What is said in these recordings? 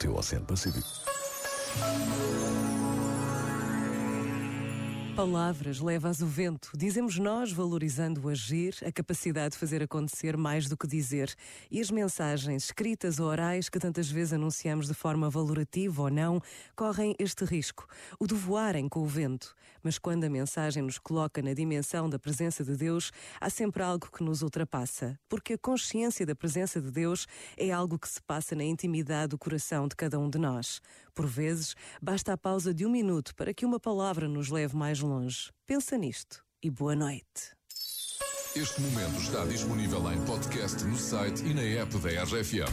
teu Oceano Pacífico. Palavras levas o vento, dizemos nós, valorizando o agir, a capacidade de fazer acontecer mais do que dizer. E as mensagens, escritas ou orais, que tantas vezes anunciamos de forma valorativa ou não, correm este risco, o de voarem com o vento. Mas quando a mensagem nos coloca na dimensão da presença de Deus, há sempre algo que nos ultrapassa, porque a consciência da presença de Deus é algo que se passa na intimidade do coração de cada um de nós. Por vezes, basta a pausa de um minuto para que uma palavra nos leve mais longe. Pensa nisto e boa noite. Este momento está disponível em podcast no site e na app da RFM.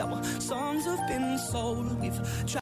Our songs have been sold. We've tried